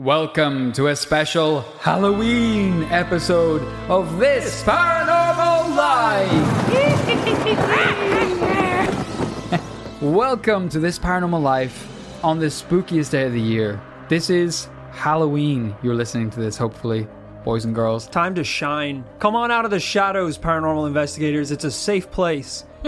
Welcome to a special Halloween episode of This Paranormal Life. Welcome to This Paranormal Life on the spookiest day of the year. This is Halloween. You're listening to this, hopefully, boys and girls. Time to shine. Come on out of the shadows, paranormal investigators. It's a safe place.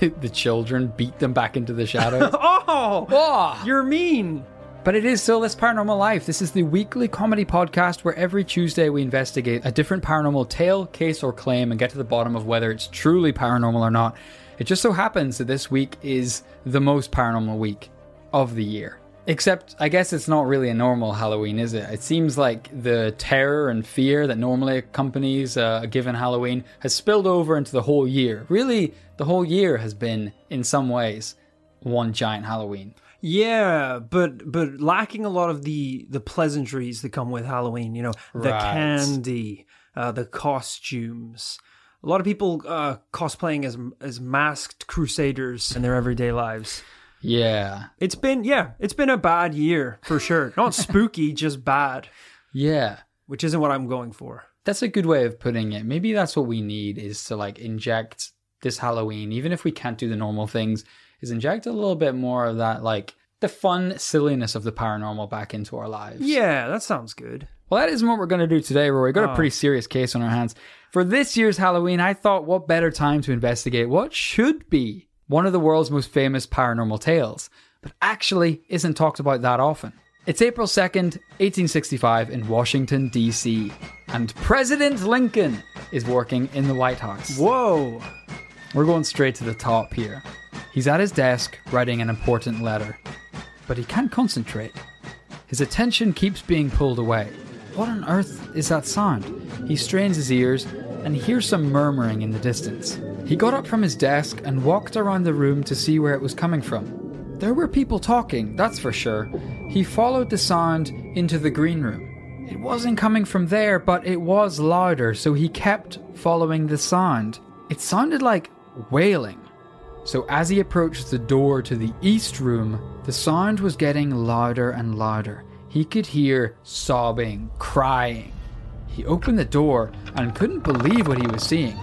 the children beat them back into the shadows. Oh, oh! you're mean. But it is still This Paranormal Life. This is the weekly comedy podcast where every Tuesday we investigate a different paranormal tale, case, or claim and get to the bottom of whether it's truly paranormal or not. It just so happens that this week is the most paranormal week of the year. Except, I guess it's not really a normal Halloween, is it? It seems like the terror and fear that normally accompanies a given Halloween has spilled over into the whole year. Really, the whole year has been, in some ways, one giant Halloween. Yeah, but but lacking a lot of the the pleasantries that come with Halloween. You know, the Right. candy, uh, the costumes. A lot of people uh, cosplaying as as masked crusaders in their everyday lives. Yeah. It's been yeah, it's been a bad year for sure. Not spooky, just bad, Yeah. which isn't what I'm going for. That's a good way of putting it. Maybe that's what we need is to like inject this Halloween, even if we can't do the normal things, is inject a little bit more of that like the fun silliness of the paranormal back into our lives. Yeah, that sounds good. Well, that isn't what we're going to do today, Rory. We've got a Oh. pretty serious case on our hands. For this year's Halloween, I thought what better time to investigate what should be one of the world's most famous paranormal tales, but actually isn't talked about that often. It's April 2nd, 1865, in Washington, D.C., and President Lincoln is working in the White House. Whoa. We're going straight to the top here. He's at his desk writing an important letter, but he can't concentrate. His attention keeps being pulled away. What on earth is that sound? He strains his ears and hears some murmuring in the distance. He got up from his desk and walked around the room to see where it was coming from. There were people talking, that's for sure. He followed the sound into the green room. It wasn't coming from there, but it was louder, so he kept following the sound. It sounded like wailing. So as he approached the door to the east room, the sound was getting louder and louder. He could hear sobbing, crying. He opened the door and couldn't believe what he was seeing.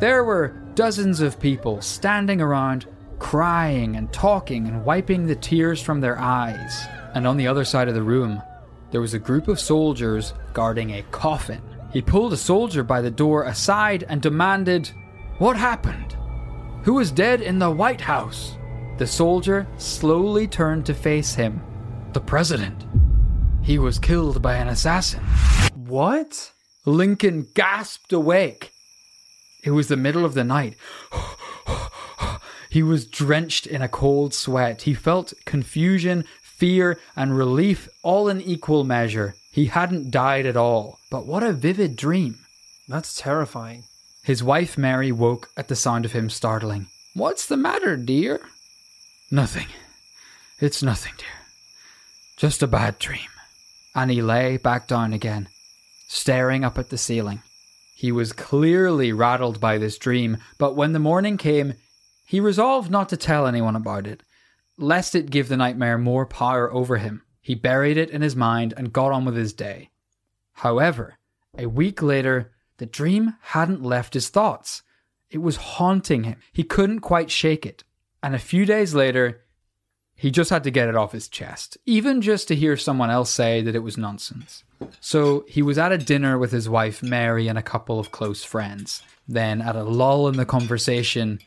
There were dozens of people standing around, crying and talking and wiping the tears from their eyes. And on the other side of the room, there was a group of soldiers guarding a coffin. He pulled a soldier by the door aside and demanded, What happened? Who was dead in the White House? The soldier slowly turned to face him. The president. He was killed by an assassin. What? Lincoln gasped awake. It was the middle of the night. he was drenched in a cold sweat. He felt confusion, fear, and relief all in equal measure. He hadn't died at all. But what a vivid dream. That's terrifying. His wife Mary woke at the sound of him startling. What's the matter, dear? Nothing. It's nothing, dear. Just a bad dream. And he lay back down again, staring up at the ceiling. He was clearly rattled by this dream, but when the morning came, he resolved not to tell anyone about it, lest it give the nightmare more power over him. He buried it in his mind and got on with his day. However, a week later, the dream hadn't left his thoughts. It was haunting him. He couldn't quite shake it. And a few days later, he just had to get it off his chest, even just to hear someone else say that it was nonsense. So he was at a dinner with his wife Mary and a couple of close friends. Then, at a lull in the conversation,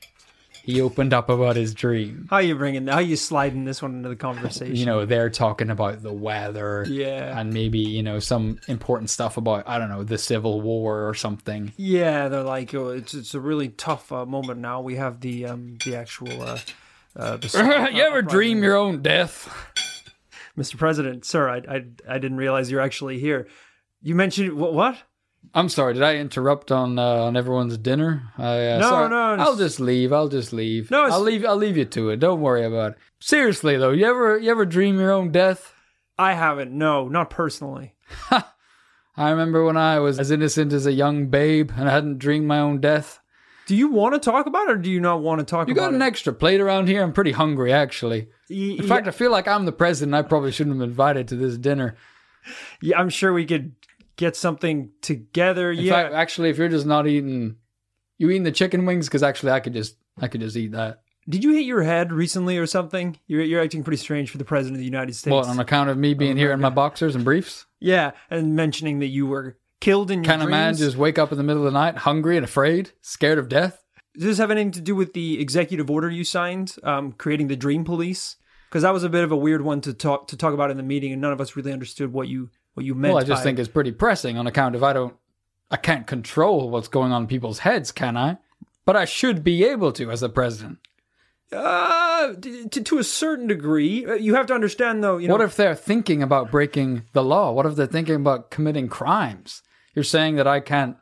he opened up about his dream. How you bringing? How you sliding this one into the conversation? You know, they're talking about the weather. Yeah. And maybe, you know, some important stuff about, I don't know, the Civil War or something. Yeah, they're like, oh, it's it's a really tough uh, moment now. We have the um the actual uh, uh the you ever dream your own death? Mr. President, sir, I I I didn't realize you're actually here. You mentioned what? What? I'm sorry, did I interrupt on uh, on everyone's dinner? I, uh, No, sorry. no, it's- I'll just leave. I'll just leave. No, it's- I'll leave. I'll leave you to it. Don't worry about it. Seriously though, you ever you ever dream your own death? I haven't. No, not personally. I remember when I was as innocent as a young babe and I hadn't dreamed my own death. Do you want to talk about it or do you not want to talk You about it? You got an extra plate around here? I'm pretty hungry, actually. Y- In fact, I feel like I'm the president. I probably shouldn't have invited to this dinner. Yeah, I'm sure we could get something together. In yeah. fact, actually, if you're just not eating, you eating the chicken wings, because actually, I could just, I could just eat that. Did you hit your head recently or something? You're, you're acting pretty strange for the president of the United States. What on account of me being here in my boxers and briefs? yeah, and mentioning that you were killed in your Can a man just wake up in the middle of the night, hungry and afraid, scared of death? Does this have anything to do with the executive order you signed, um, creating the Dream Police? Because that was a bit of a weird one to talk to talk about in the meeting, and none of us really understood what you what you meant. Well, I just by- think it's pretty pressing on account of I don't, I can't control what's going on in people's heads, can I? But I should be able to as the president. uh, to, to a certain degree, Uh, you have to understand though. You know, What if they're thinking about breaking the law? What if they're thinking about committing crimes? You're saying that I can't,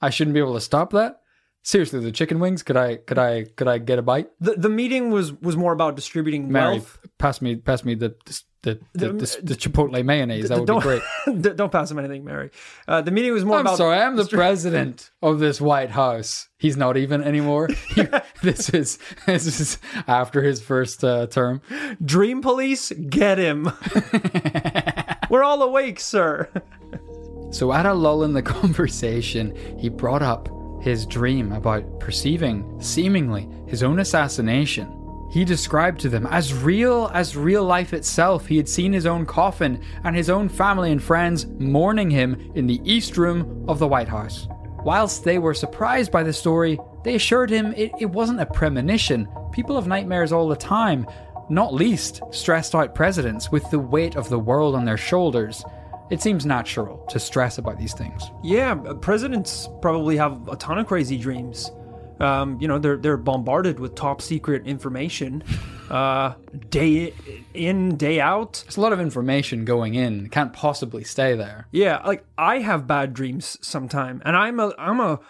I shouldn't be able to stop that? Seriously, the chicken wings? Could I, could I, could I get a bite? the the meeting was was more about distributing Mary, wealth. pass me, pass me the the the, the, the, the chipotle mayonnaise. That would be don't, great. don't pass him anything, Mary. Uh, the meeting was more I'm about. sorry, I'm the president of this White House. He's not even anymore. He- this is this is after his first uh, term. Dream Police, get him. We're all awake, sir. So at a lull in the conversation, he brought up his dream about perceiving, seemingly, his own assassination. He described to them as real as real life itself. He had seen his own coffin and his own family and friends mourning him in the East Room of the White House. Whilst they were surprised by the story, they assured him it, it wasn't a premonition. People have nightmares all the time, not least stressed out presidents with the weight of the world on their shoulders. It seems natural to stress about these things. Yeah, uh, presidents probably have a ton of crazy dreams. Um, you know, they're they're bombarded with top secret information, uh, day in day out. There's a lot of information going in, can't possibly stay there. Yeah, like I have bad dreams sometime, and I'm a I'm a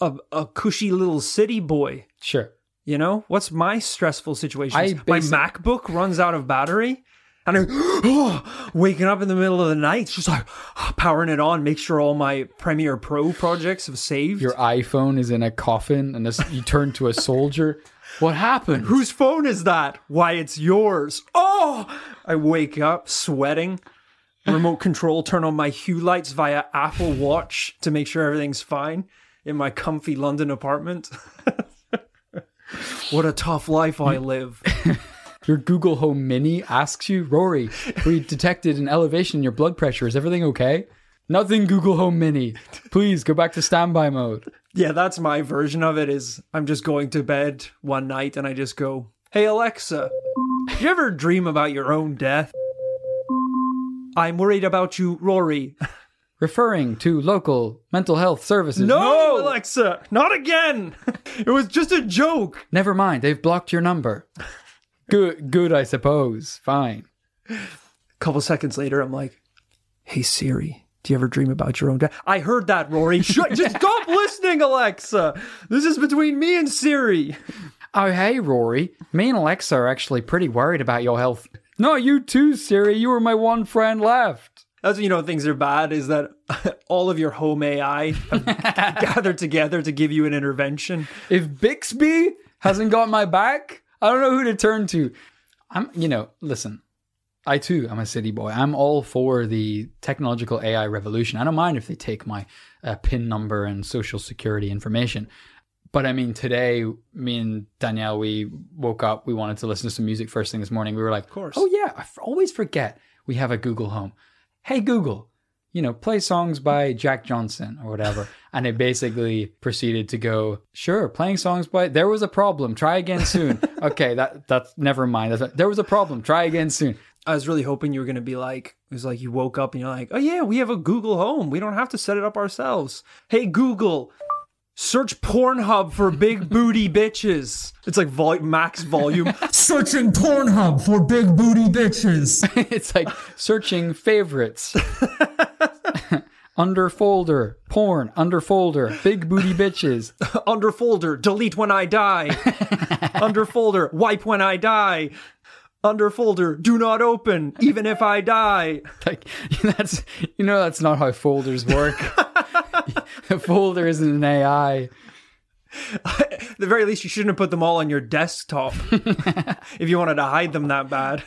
a, a cushy little city boy. Sure. You know, what's my stressful situation? My MacBook runs out of battery. And I'm waking up in the middle of the night, just like powering it on, make sure all my Premiere Pro projects have saved. Your iPhone is in a coffin and this, you turn to a soldier. What happened? Whose phone is that? Why, it's yours. Oh! I wake up sweating. Remote control, turn on my hue lights via Apple Watch to make sure everything's fine in my comfy London apartment. what a tough life I live. Your Google Home Mini asks you, Rory, we detected an elevation in your blood pressure. Is everything okay? Nothing, Google Home Mini. Please go back to standby mode. Yeah, that's my version of it is I'm just going to bed one night and I just go, Hey Alexa, do you ever dream about your own death? I'm worried about you, Rory. Referring to local mental health services. No, Alexa, not again. it was just a joke. Never mind, they've blocked your number. Good, good, I suppose. Fine. A couple seconds later, I'm like, Hey Siri, do you ever dream about your own death? I heard that, Rory. Sh- just stop listening, Alexa. This is between me and Siri. Oh, hey, Rory. Me and Alexa are actually pretty worried about your health. No, you too, Siri. You were my one friend left. That's when you know things are bad is that all of your home AI gathered together to give you an intervention. If Bixby hasn't got my back, I don't know who to turn to. I'm, you know, listen, I too am a city boy. I'm all for the technological AI revolution. I don't mind if they take my uh, PIN number and social security information. But I mean, today, me and Danielle, we woke up, we wanted to listen to some music first thing this morning. We were like, of course. oh yeah, I f- always forget we have a Google Home. Hey, Google, you know, play songs by Jack Johnson or whatever. and it basically proceeded to go, sure, playing songs by, there was a problem, try again soon. okay, that that's never mind. That's, there was a problem, try again soon. I was really hoping you were going to be like, it was like you woke up and you're like, oh yeah, we have a Google Home. We don't have to set it up ourselves. Hey Google, search Pornhub for big booty bitches. It's like vol- max volume. Searching Pornhub for big booty bitches. it's like searching favorites. Under folder, porn, under folder, big booty bitches. Under folder, delete when I die. Under folder, wipe when I die. Under folder, do not open, even if I die. Like that's you know that's not how folders work. the folder isn't an AI. At the very least, you shouldn't have put them all on your desktop if you wanted to hide them that bad.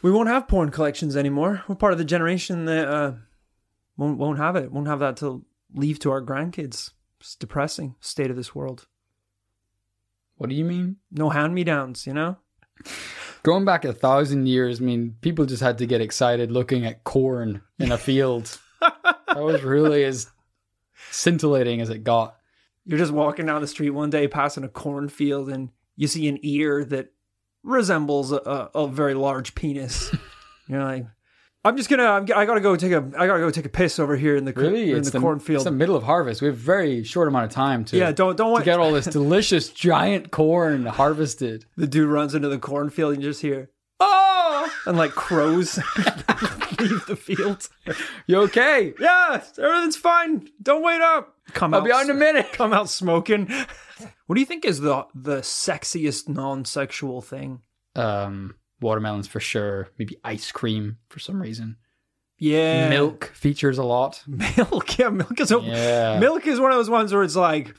We won't have porn collections anymore. We're part of the generation that uh, won't won't have it. Won't have that to leave to our grandkids. It's depressing state of this world. What do you mean? No hand me downs, you know. Going back a thousand years, I mean, people just had to get excited looking at corn in a field. that was really as scintillating as it got. You're just walking down the street one day, passing a cornfield, and you see an ear that resembles a, a, a very large penis. You're like, I'm just gonna, I'm, I gotta go take a, I gotta go take a piss over here in the Really, in it's the, the, cornfield. It's the middle of harvest. We have a very short amount of time to yeah, don't don't to get all this delicious giant corn harvested. the dude runs into the cornfield and you just hear oh and like crows leave the field. You okay? Yeah, everything's fine. Don't wait up. Come I'll out. be out in a minute. Come out smoking. What do you think is the the sexiest non-sexual thing? Um, watermelons for sure. Maybe ice cream for some reason. Yeah, Milk features a lot. Milk. Yeah, milk is a, Yeah. milk is one of those ones where it's like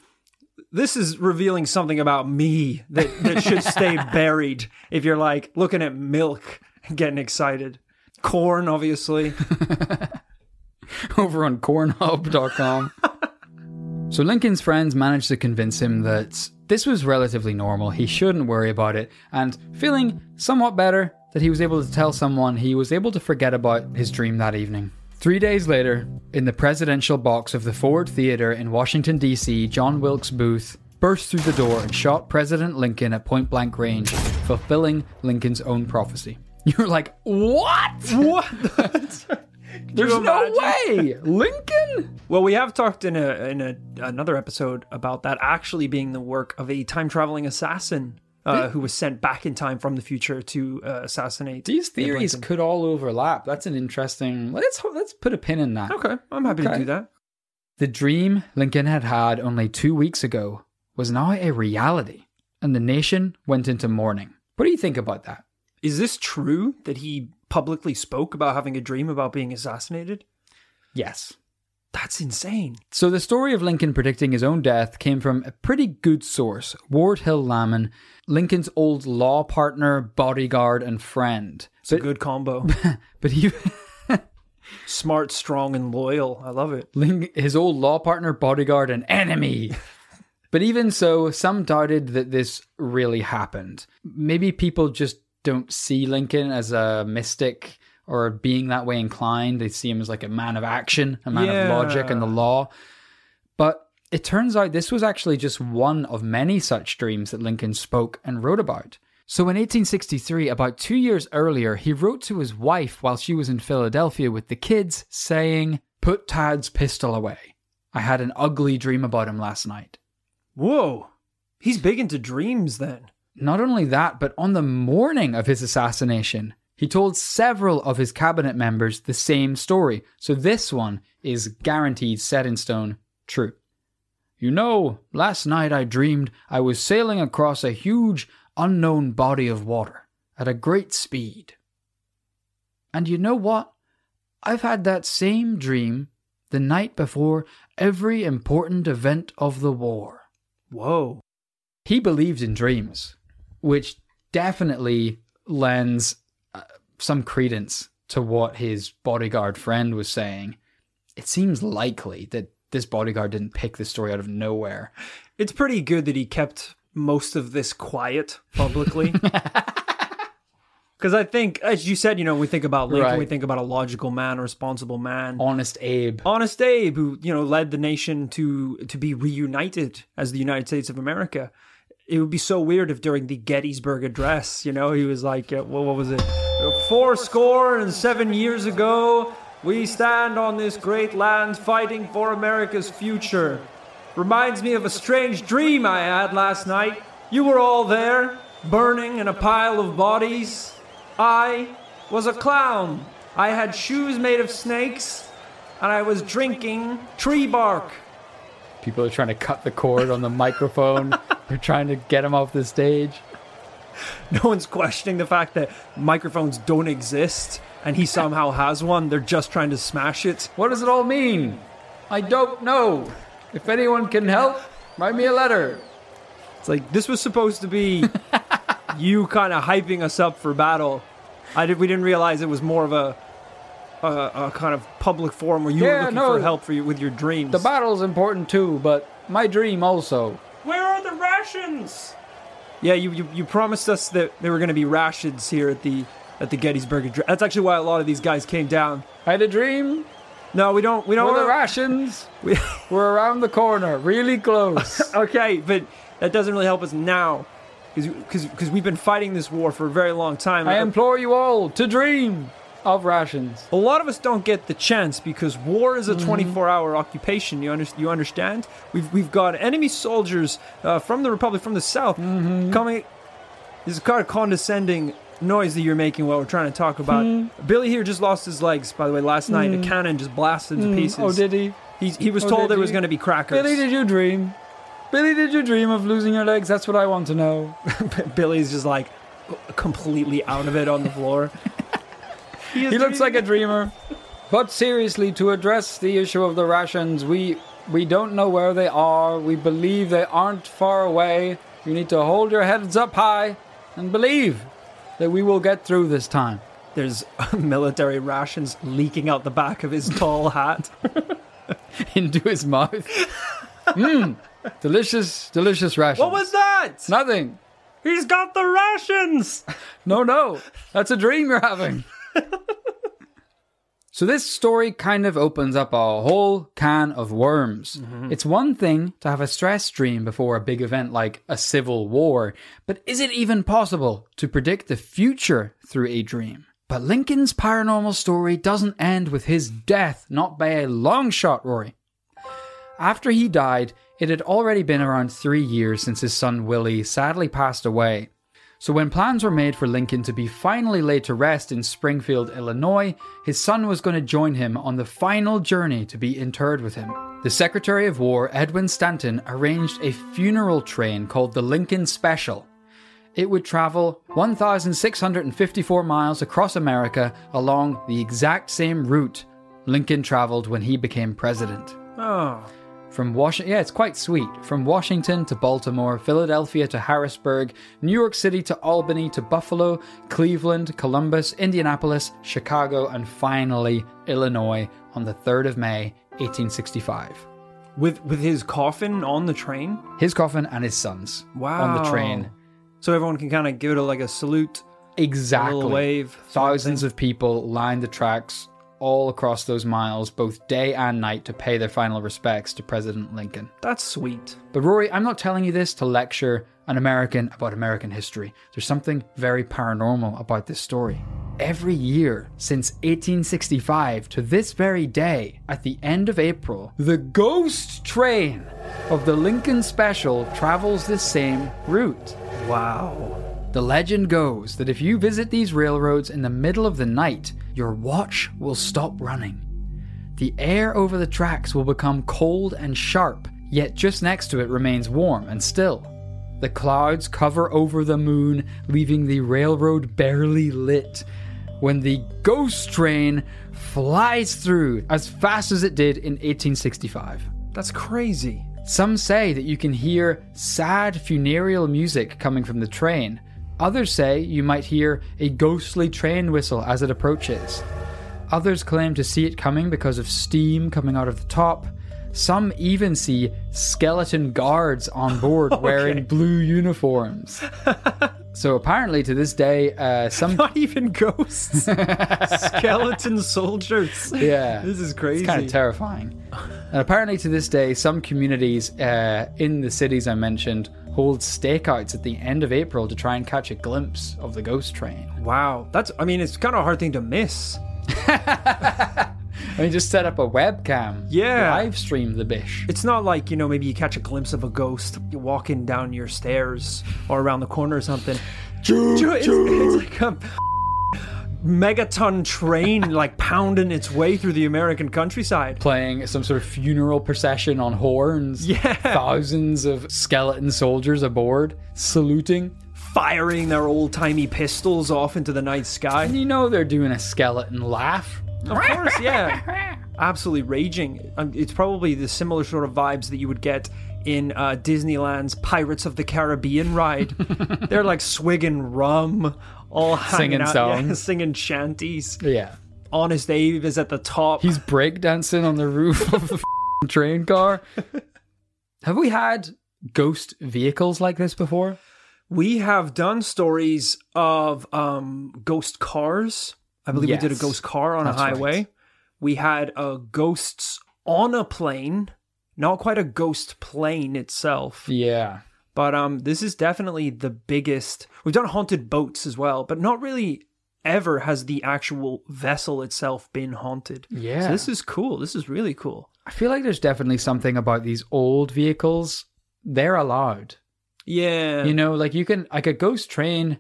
this is revealing something about me that, that should stay buried. If you're like looking at milk and getting excited, corn, obviously. over on cornhub.com. so Lincoln's friends managed to convince him that this was relatively normal, he shouldn't worry about it, and feeling somewhat better that he was able to tell someone, he was able to forget about his dream that evening. Three days later, in the presidential box of the Ford Theater in Washington, D.C., John Wilkes Booth burst through the door and shot President Lincoln at point blank range, fulfilling Lincoln's own prophecy. You're like, what? what? There's no way! Lincoln? Well, we have talked in a in a another episode about that actually being the work of a time traveling assassin uh, who was sent back in time from the future to uh, assassinate. These theories could all overlap. That's an interesting. Let's let's put a pin in that. Okay, I'm happy to do that. The dream Lincoln had had only two weeks ago was now a reality, and the nation went into mourning. What do you think about that? Is this true that he publicly spoke about having a dream about being assassinated? Yes. That's insane. So the story of Lincoln predicting his own death came from a pretty good source, Ward Hill Lamon, Lincoln's old law partner, bodyguard, and friend. It's a good combo. But he. Smart, strong, and loyal. I love it. Ling- his old law partner, bodyguard, and enemy. but even so, some doubted that this really happened. Maybe people just don't see Lincoln as a mystic or being that way inclined. They see him as like a man of action, a man of logic and the law. But it turns out this was actually just one of many such dreams that Lincoln spoke and wrote about. So in 1863, about two years earlier, he wrote to his wife while she was in Philadelphia with the kids, saying, Put Tad's pistol away. I had an ugly dream about him last night. Whoa. He's big into dreams then. Not only that, but on the morning of his assassination, he told several of his cabinet members the same story. So this one is guaranteed set in stone true. You know, last night I dreamed I was sailing across a huge unknown body of water at a great speed. And you know what? I've had that same dream the night before every important event of the war. Whoa. He believed in dreams, which definitely lends uh, some credence to what his bodyguard friend was saying. It seems likely that this bodyguard didn't pick this story out of nowhere. It's pretty good that he kept most of this quiet publicly. Because I think, as you said, you know, we think about Lincoln, Right. we think about a logical man, a responsible man. Honest Abe. Honest Abe, who you know led the nation to to be reunited as the United States of America. It would be so weird if during the Gettysburg Address, you know, he was like, uh, what, what was it? Four score and seven years ago, we stand on this great land fighting for America's future. Reminds me of a strange dream I had last night. You were all there, burning in a pile of bodies. I was a clown. I had shoes made of snakes, and I was drinking tree bark. People are trying to cut the cord on the microphone. They're trying to get him off the stage. No one's questioning the fact that microphones don't exist, and he somehow has one. They're just trying to smash it. What does it all mean? I don't know. If anyone can help, write me a letter. It's like this was supposed to be you kind of hyping us up for battle. I did. We didn't realize it was more of a a, a kind of public forum where you were looking no. for help for you with your dreams. The battle's important too, but my dream also. Where are the rations? Yeah, you, you you promised us that there were going to be rations here at the at the Gettysburg Address. That's actually why a lot of these guys came down. I had a dream. No, we don't. We don't. Well, the rations we- were around the corner, really close. okay, but that doesn't really help us now, because because we've been fighting this war for a very long time. I uh, implore you all to dream of rations. a lot of us don't get the chance because war is a Mm-hmm. 24 hour occupation. You, under, you understand? We've, we've got enemy soldiers uh, from the Republic, from the South, Mm-hmm. coming. This is kind of condescending noise that you're making while we're trying to talk about. Hmm. Billy here just lost his legs, by the way, last night. A cannon just blasted into pieces. Oh, did he? he, he was oh, told there was going to be crackers. Billy, did you dream? Billy, did you dream of losing your legs? That's what I want to know. Billy's just like completely out of it on the floor. He looks like a dreamer. But seriously, to address the issue of the rations, we we don't know where they are. We believe they aren't far away. You need to hold your heads up high and believe that we will get through this time. There's military rations leaking out the back of his tall hat. Into his mouth. Mmm. Delicious, delicious rations. What was that? Nothing. He's got the rations. No, no. That's a dream you're having. So, this story kind of opens up a whole can of worms. Mm-hmm. It's one thing to have a stress dream before a big event like a civil war, but is it even possible to predict the future through a dream? But Lincoln's paranormal story doesn't end with his death, not by a long shot, Rory. After he died, it had already been around three years since his son Willie sadly passed away. So, when plans were made for Lincoln to be finally laid to rest in Springfield, Illinois, his son was going to join him on the final journey to be interred with him. The Secretary of War, Edwin Stanton, arranged a funeral train called the Lincoln Special. It would travel 1,654 miles across America along the exact same route Lincoln traveled when he became president. Oh, From Washington, yeah, it's quite sweet. From Washington to Baltimore, Philadelphia to Harrisburg, New York City to Albany to Buffalo, Cleveland, Columbus, Indianapolis, Chicago, and finally Illinois on the 3rd of May, 1865. with with his coffin on the train. His coffin and his son's Wow. on the train. So everyone can kind of give it a, like a salute, a Exactly. little wave. Thousands of people lined the tracks all across those miles, both day and night, to pay their final respects to President Lincoln. That's sweet. But Rory, I'm not telling you this to lecture an American about American history. There's something very paranormal about this story. Every year since 1865 to this very day, at the end of April, the ghost train of the Lincoln Special travels the same route. Wow. The legend goes that if you visit these railroads in the middle of the night, your watch will stop running. The air over the tracks will become cold and sharp, yet just next to it remains warm and still. The clouds cover over the moon, leaving the railroad barely lit. When the ghost train flies through as fast as it did in 1865. That's crazy. Some say that you can hear sad funereal music coming from the train. Others say you might hear a ghostly train whistle as it approaches. Others claim to see it coming because of steam coming out of the top. Some even see skeleton guards on board wearing blue uniforms. so apparently, to this day, uh, some Not even ghosts. Skeleton soldiers. yeah, This is crazy. It's kind of terrifying. And apparently, to this day, some communities uh, in the cities I mentioned hold stakeouts at the end of April to try and catch a glimpse of the ghost train. wow. That's. I mean, it's kind of a hard thing to miss. I mean, just set up a webcam, Yeah. live stream the bish. It's not like you know maybe you catch a glimpse of a ghost walking down your stairs or around the corner or something. Choo, it's, it's like a megaton train like pounding its way through the American countryside. Playing some sort of funeral procession on horns. Yeah. Thousands of skeleton soldiers aboard, saluting. Firing their old timey pistols off into the night sky. And you know they're doing a skeleton laugh. Of course, yeah. Absolutely raging. Um, It's probably the similar sort of vibes that you would get in uh, Disneyland's Pirates of the Caribbean ride. They're like swigging rum, all hanging Singing out, yeah, singing shanties. Yeah. Honest Abe is at the top. He's breakdancing on the roof of the train car. Have we had ghost vehicles like this before? We have done stories of um, ghost cars. I believe we did a ghost car on That's a highway. right. We had uh, ghosts on a plane. Not quite a ghost plane itself, Yeah. but um, this is definitely the biggest. We've done haunted boats as well, but not really ever has the actual vessel itself been haunted. Yeah. So this is cool. This is really cool. I feel like there's definitely something about these old vehicles. They're allowed. Yeah. You know, like you can, like a ghost train,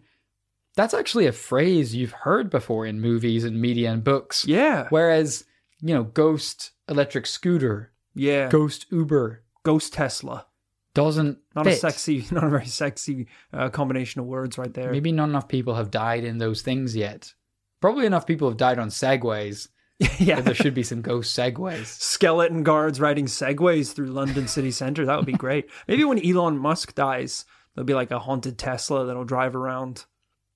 that's actually a phrase you've heard before in movies and media and books. yeah. Whereas, you know, ghost electric scooter, Yeah. ghost Uber Ghost Tesla. doesn't Not a sexy, not a very sexy uh, combination of words right there. Maybe not enough people have died in those things yet. Probably enough people have died on segways. yeah. There should be some ghost segways. Skeleton guards riding segways through London city centre. That would be great. Maybe when Elon Musk dies, there'll be like a haunted Tesla that'll drive around.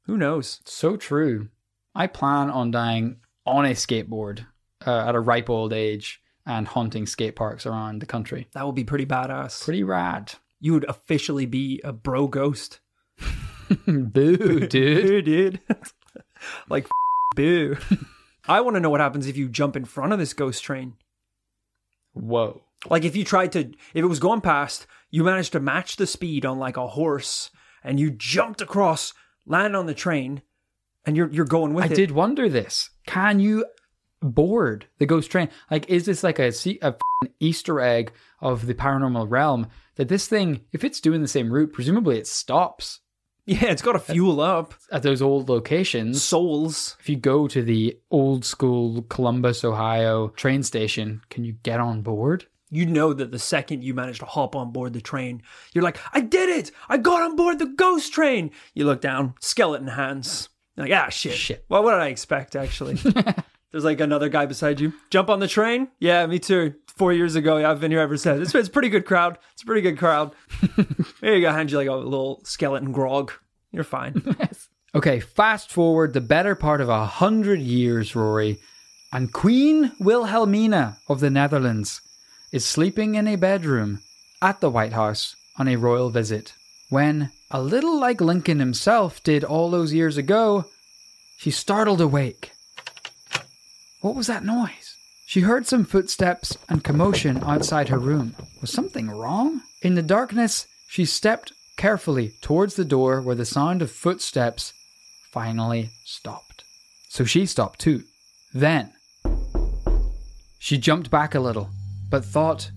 Who knows? So true. I plan on dying on a skateboard uh, at a ripe old age and haunting skate parks around the country. That would be pretty badass. Pretty rad. you would officially be a bro ghost. Boo, dude. Boo, dude. like, f- boo. I want to know what happens if you jump in front of this ghost train. Whoa. Like if you tried to, if it was going past, you managed to match the speed on like a horse, and you jumped across, land on the train, and you're you're going with I it. did wonder this. Can you board the ghost train? Like, is this like a, Easter egg of the paranormal realm that this thing, if it's doing the same route, presumably it stops Yeah, it's got to fuel up. at those old locations? Souls. If you go to the old school Columbus, Ohio train station, can you get on board? You know that the second you manage to hop on board the train, you're like, I did it! I got on board the ghost train! You look down, skeleton hands. You're like, ah, shit. Shit. Well, what did I expect, actually? There's like another guy beside you. Jump on the train? Yeah, me too. Four years ago, yeah, I've been here ever since. It's, it's a pretty good crowd. It's a pretty good crowd. there you go, hand you like a little skeleton grog. You're fine. Okay, fast forward the better part of a hundred years, Rory, and Queen Wilhelmina of the Netherlands is sleeping in a bedroom at the White House on a royal visit when, a little like Lincoln himself did all those years ago, she startled awake. What was that noise? She heard some footsteps and commotion outside her room. Was something wrong? In the darkness, she stepped carefully towards the door where the sound of footsteps finally stopped. So she stopped too. Then, she jumped back a little, but thought,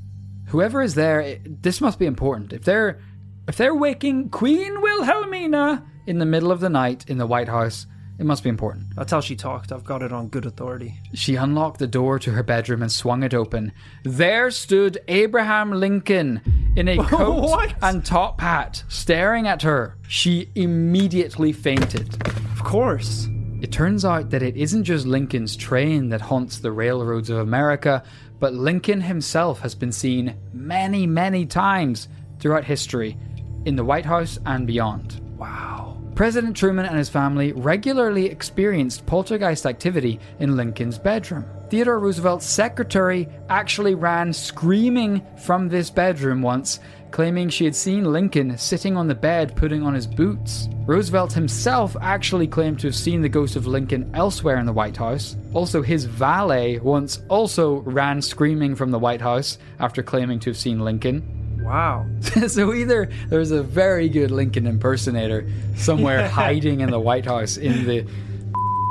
whoever is there, it- this must be important. If they're if they're waking Queen Wilhelmina in the middle of the night in the White House, it must be important. That's how she talked. I've got it on good authority. She unlocked the door to her bedroom and swung it open. There stood Abraham Lincoln in a coat and top hat, staring at her. She immediately fainted. Of course. It turns out that it isn't just Lincoln's train that haunts the railroads of America, but Lincoln himself has been seen many, many times throughout history in the White House and beyond. Wow. President Truman and his family regularly experienced poltergeist activity in Lincoln's bedroom. Theodore Roosevelt's secretary actually ran screaming from this bedroom once, claiming she had seen Lincoln sitting on the bed putting on his boots. Roosevelt himself actually claimed to have seen the ghost of Lincoln elsewhere in the White House. Also, his valet once also ran screaming from the White House after claiming to have seen Lincoln. Wow. so either there's a very good Lincoln impersonator somewhere hiding in the White House in the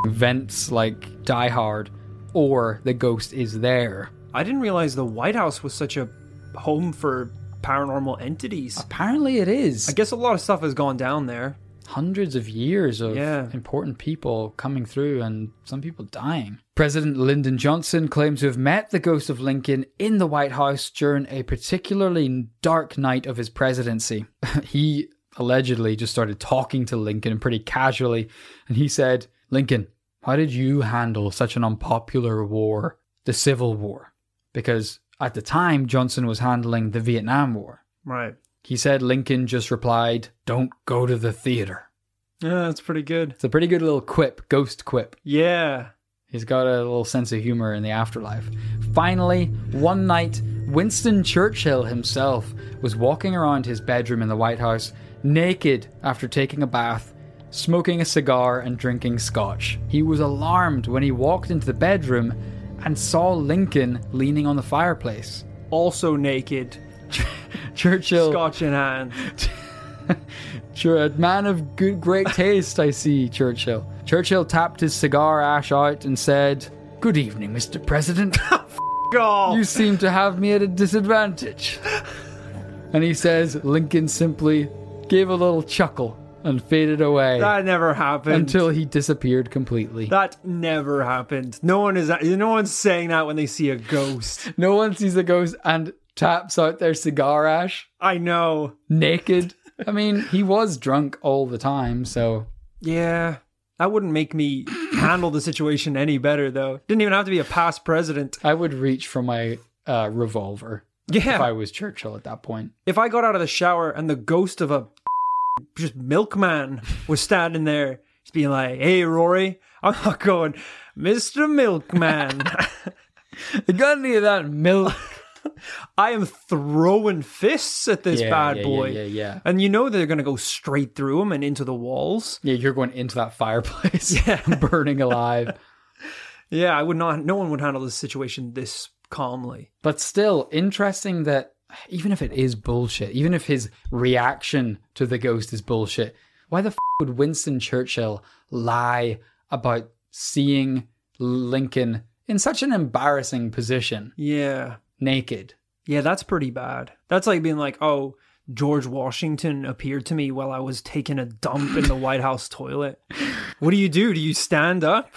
vents like Die Hard, or the ghost is there. I didn't realize the White House was such a home for paranormal entities. Apparently, it is. I guess a lot of stuff has gone down there. Hundreds of years of Yeah. important people coming through and some people dying. President Lyndon Johnson claims to have met the ghost of Lincoln in the White House during a particularly dark night of his presidency. he allegedly just started talking to Lincoln pretty casually, and he said, Lincoln, how did you handle such an unpopular war, the Civil War? Because at the time, Johnson was handling the Vietnam War. Right. He said Lincoln just replied, Don't go to the theater. Yeah, that's pretty good. It's a pretty good little quip, ghost quip. Yeah. He's got a little sense of humor in the afterlife. Finally, one night, Winston Churchill himself was walking around his bedroom in the White House, naked after taking a bath, smoking a cigar and drinking scotch. He was alarmed when he walked into the bedroom and saw Lincoln leaning on the fireplace. Also naked. Churchill, Scotch in hand. Man of good, great taste, I see, Churchill. Churchill tapped his cigar ash out and said, Good evening, Mr. President. You seem to have me at a disadvantage. And he says, Lincoln simply gave a little chuckle and faded away that never happened. until he disappeared completely. that never happened. No one is. No one's saying that when they see a ghost. No one sees a ghost and taps out their cigar ash I know. naked. I mean, he was drunk all the time, so Yeah, that wouldn't make me handle the situation any better, though. Didn't even have to be a past president. I would reach for my uh, revolver if I was Churchill at that point. if I got out of the shower and the ghost of a just milkman was standing there, just being like, "Hey, Rory," I'm not going, Mister Milkman. Got any of that milk? I am throwing fists at this Yeah, bad yeah, boy. Yeah, yeah, yeah. And you know they're going to go straight through him and into the walls. Yeah, you're going into that fireplace, Yeah. burning alive. Yeah, I would not. No one would handle this situation this calmly. But still, interesting that even if it is bullshit, even if his reaction to the ghost is bullshit, why the f- would Winston Churchill lie about seeing Lincoln in such an embarrassing position, Yeah, naked? yeah, that's pretty bad. That's like being like, oh, George Washington appeared to me while I was taking a dump in the White House toilet. What do you do? Do you stand up?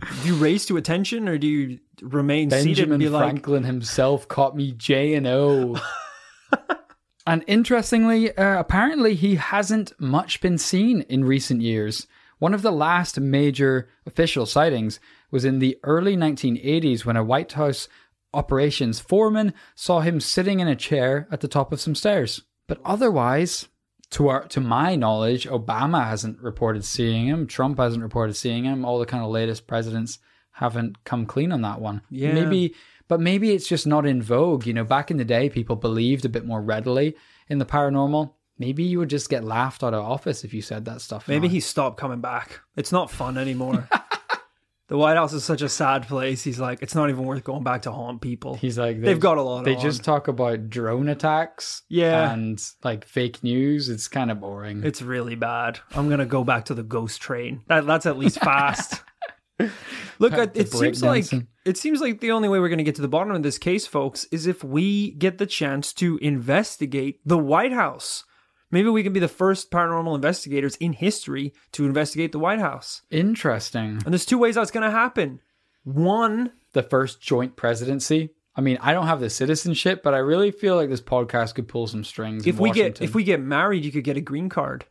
Do you raise to attention, or do you remain seated and Benjamin be like, Franklin himself caught me J and O. and interestingly, uh, apparently he hasn't much been seen in recent years. One of the last major official sightings was in the early 1980s when a White House operations foreman saw him sitting in a chair at the top of some stairs. But otherwise, to our to my knowledge, Obama hasn't reported seeing him. Trump hasn't reported seeing him. All the kind of latest presidents haven't come clean on that one. Yeah. Maybe, but maybe it's just not in vogue. You know, back in the day, people believed a bit more readily in the paranormal. Maybe you would just get laughed out of office if you said that stuff. maybe now. he stopped coming back? It's not fun anymore. the White House is such a sad place. He's like, it's not even worth going back to haunt people. He's like They've got a lot They on. just talk about drone attacks, Yeah. and like fake news. It's kind of boring. It's really bad. I'm gonna go back to the ghost train. That that's at least fast. Look, Back it, to it seems like it seems like the only way we're gonna get to the bottom of this case, folks, is if we get the chance to investigate the White House. Maybe we can be the first paranormal investigators in history to investigate the White House. Interesting. And there's two ways that's gonna happen. One, the first joint presidency. I mean, I don't have the citizenship, but I really feel like this podcast could pull some strings. if we get if we get married, you could get a green card.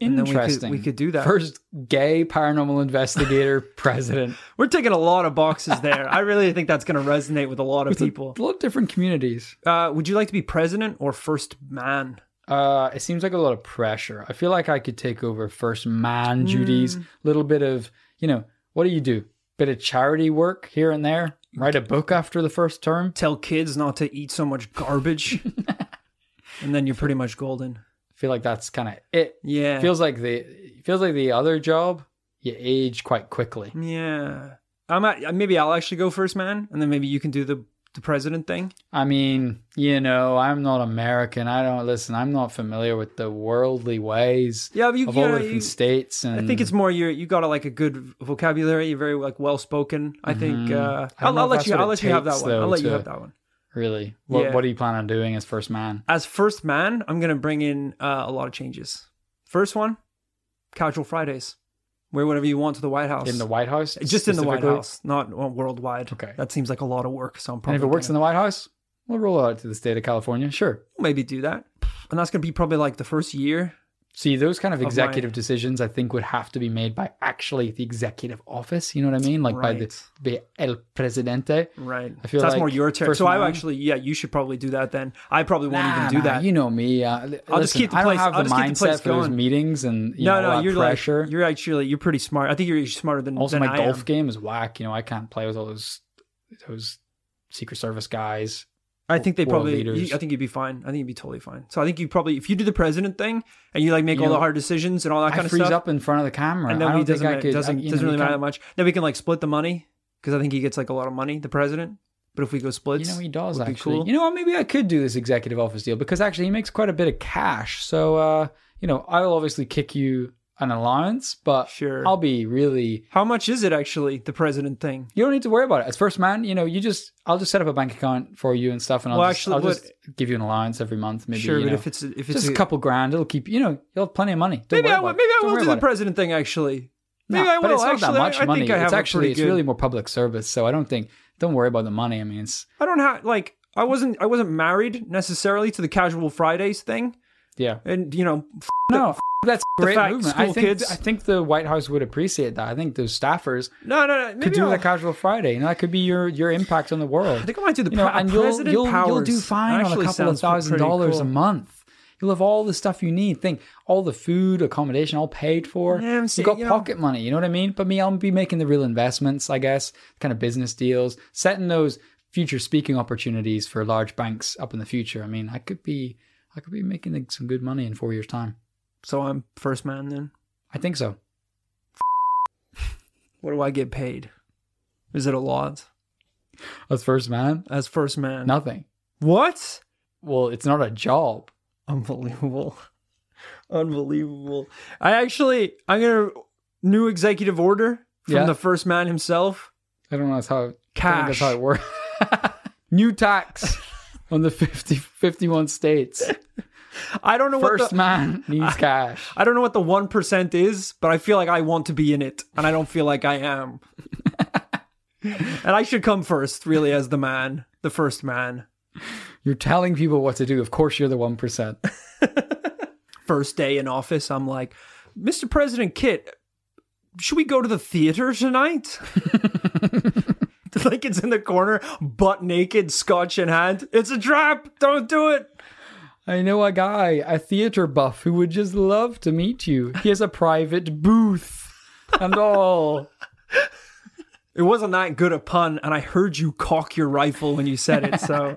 and then we could- interesting, we could do that. First gay paranormal investigator president. We're taking a lot of boxes there. I really think that's going to resonate with a lot of people. A lot of different communities. Uh, would you like to be president or first man? Uh, it seems like a lot of pressure. I feel like I could take over first man Hmm. duties. Little bit of, you know, what do you do? Bit of charity work here and there. Write a book after the first term. Tell kids not to eat so much garbage, and then you're pretty much golden. I feel like that's kind of it. Yeah. Feels like the feels like the other job. You age quite quickly. yeah. I'm at, maybe I'll actually go first man, and then maybe you can do the the president thing. I mean, you know, I'm not American. I don't listen. I'm not familiar with the worldly ways Yeah, but you, of all know, the different you- states. And I think it's more you. You got a, like a good vocabulary. You're very like well spoken. I think. Uh, Mm-hmm. I I'll, I'll let you. I'll let you have that one. I'll though, let you have that one. really. What Yeah. What do you plan on doing as first man? As first man, I'm gonna bring in uh, a lot of changes. First one, casual Fridays. Wear whatever you want to the White House. In the White House, just in the White? House, not worldwide. Okay. that seems like a lot of work. So I'm And if it works in the White House, we'll roll out to the state of California. Sure. maybe do that, and that's gonna be probably like the first year. See, those kind of my- executive decisions, I think, would have to be made by actually the executive office. You know what I mean? Like by the, Right. the El Presidente. Right. I feel that's like more your turn. So I actually, yeah, you should probably do that then. I probably won't Nah, even do nah, that. You know me. Uh, I'll just keep the I place- don't have I'll the keep the mindset for those meetings and you no, know, no, you're pressure. like you're actually you're pretty smart. I think you're smarter than also, than my I golf am. game is whack. You know, I can't play with all those those Secret Service guys. I think they probably. You, I think you'd be fine. I think you'd be totally fine. So I think you probably, if you do the president thing and you like make You all the hard decisions and all that I kind of freeze stuff, up in front of the camera. and then I we doesn't I could. doesn't, I, doesn't know, really matter that much. Then we can like split the money because I think he gets like a lot of money, the president. But if we go splits, You know he does actually. cool. You know what? Maybe I could do this executive office deal because actually he makes quite a bit of cash. So uh, you know, I'll obviously kick you an allowance, but Sure. I'll be really. How much is it actually? The president thing. You don't need to worry about it. As first man, you know, you just I'll just set up a bank account for you and stuff, and I'll Well, just, actually, I'll what- just give you an allowance every month. Maybe Sure, you but know, if it's if it's just a, a couple grand, it'll keep you know you'll have plenty of money. Don't maybe worry I about will, it. maybe I will do the about it. president thing actually. No, Maybe I will. but it's not actually, that much I, I money. I it's actually it's good- really more public service. So I don't think don't worry about the money. I mean, it's I don't have like I wasn't I wasn't married necessarily to the casual Fridays thing, yeah. and you know f- No, f- that's a great fact, movement. I school think kids- I think the White House would appreciate that. I think those staffers no no no maybe could do I'll- a casual Friday. You know, that could be your your impact on the world. I think I might do the you know, and you'll president you'll, powers. you'll do fine on a couple of thousand dollars cool. a month. You'll have all the stuff you need. Think all the food, accommodation, all paid for. Yeah, You've got you know- pocket money. You know what I mean? But me, I'll be making the real investments. I guess kind of business deals, setting those future speaking opportunities for large banks up in the future. I mean, I could be I could be making some good money in four years' time. So I'm first man then. I think so. What do I get paid? Is it a lot As first man, as first man? nothing. What? Well, it's not a job. Unbelievable. Unbelievable. I actually I'm gonna new executive order from Yeah. the first man himself. I don't know that's how Cash. that's how it works. New tax on the 50, 51 states. I don't know what First the, man needs cash. I don't know what the one percent is, but I feel like I want to be in it, and I don't feel like I am. and I should come first, really, as the man, the first man. You're telling people what to do. Of course, you're the one percent. First day in office, I'm like, Mr. President Kit, should we go to the theater tonight? like it's in the corner, butt naked, scotch in hand. It's a trap. Don't do it. I know a guy, a theater buff, who would just love to meet you. He has a private booth and all. It wasn't that good a pun, and I heard you cock your rifle when you said it. So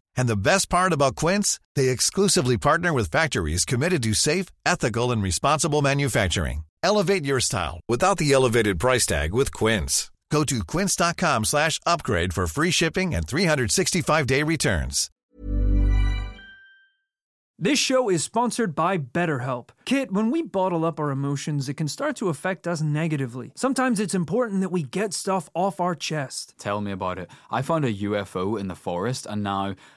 And the best part about Quince, they exclusively partner with factories committed to safe, ethical, and responsible manufacturing. Elevate your style without the elevated price tag with Quince. Go to quince.com slash upgrade for free shipping and 365-day returns. This show is sponsored by BetterHelp. Kit, when we bottle up our emotions, it can start to affect us negatively. Sometimes it's important that we get stuff off our chest. Tell me about it. I found a UFO in the forest, and now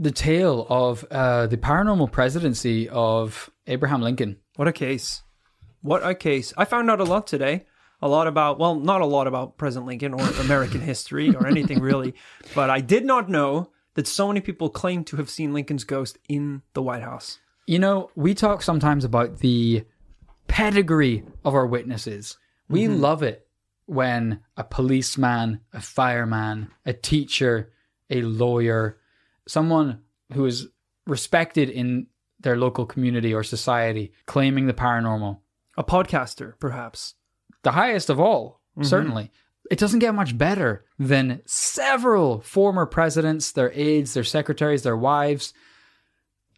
the tale of uh, the paranormal presidency of Abraham Lincoln. What a case. What a case. I found out a lot today. A lot about, well, not a lot about President Lincoln or American history or anything really, but I did not know that so many people claim to have seen Lincoln's ghost in the White House. You know, we talk sometimes about the pedigree of our witnesses. We love it when a policeman, a fireman, a teacher, a lawyer, someone who is respected in their local community or society claiming the paranormal. A podcaster, perhaps. The highest of all, mm-hmm. certainly. It doesn't get much better than several former presidents, their aides, their secretaries, their wives.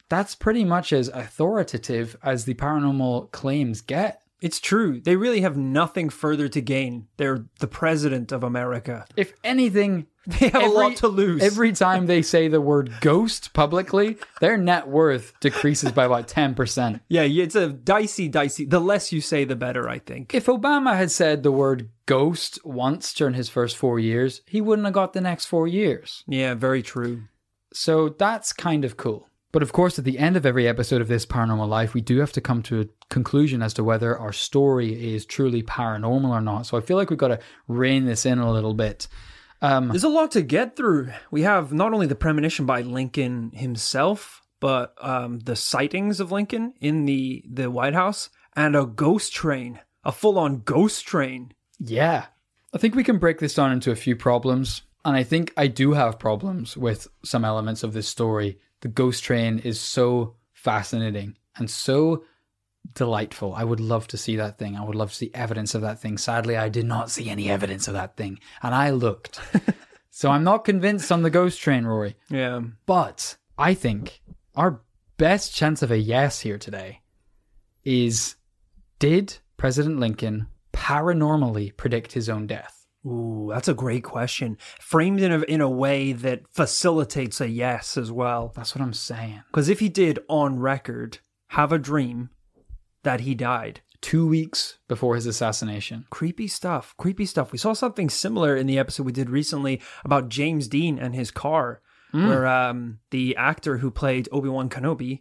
That's pretty much as authoritative as the paranormal claims get. It's true. They really have nothing further to gain. They're the president of America. If anything, They have a lot to lose. Every time they say the word ghost publicly, their net worth decreases by about 10%. Yeah, it's a dicey, dicey. The less you say, the better, I think. If Obama had said the word ghost once during his first four years, he wouldn't have got the next four years. Yeah, very true. So that's kind of cool. But of course, at the end of every episode of this paranormal life, we do have to come to a conclusion as to whether our story is truly paranormal or not. So I feel like we've got to rein this in a little bit. There's a lot to get through. We have not only the premonition by Lincoln himself, but um, the sightings of Lincoln in the, the White House and a ghost train, a full on ghost train. Yeah. I think we can break this down into a few problems. And I think I do have problems with some elements of this story. The ghost train is so fascinating and so delightful. I would love to see that thing. I would love to see evidence of that thing. Sadly, I did not see any evidence of that thing. And I looked. so I'm not convinced on the ghost train, Rory. Yeah. But I think our best chance of a yes here today is did President Lincoln paranormally predict his own death? Ooh, that's a great question. Framed in a, in a way that facilitates a yes as well. That's what I'm saying. Because if he did on record have a dream that he died, Two weeks before his assassination. creepy stuff. Creepy stuff. We saw something similar in the episode we did recently about James Dean and his car, where um, the actor who played Obi Wan Kenobi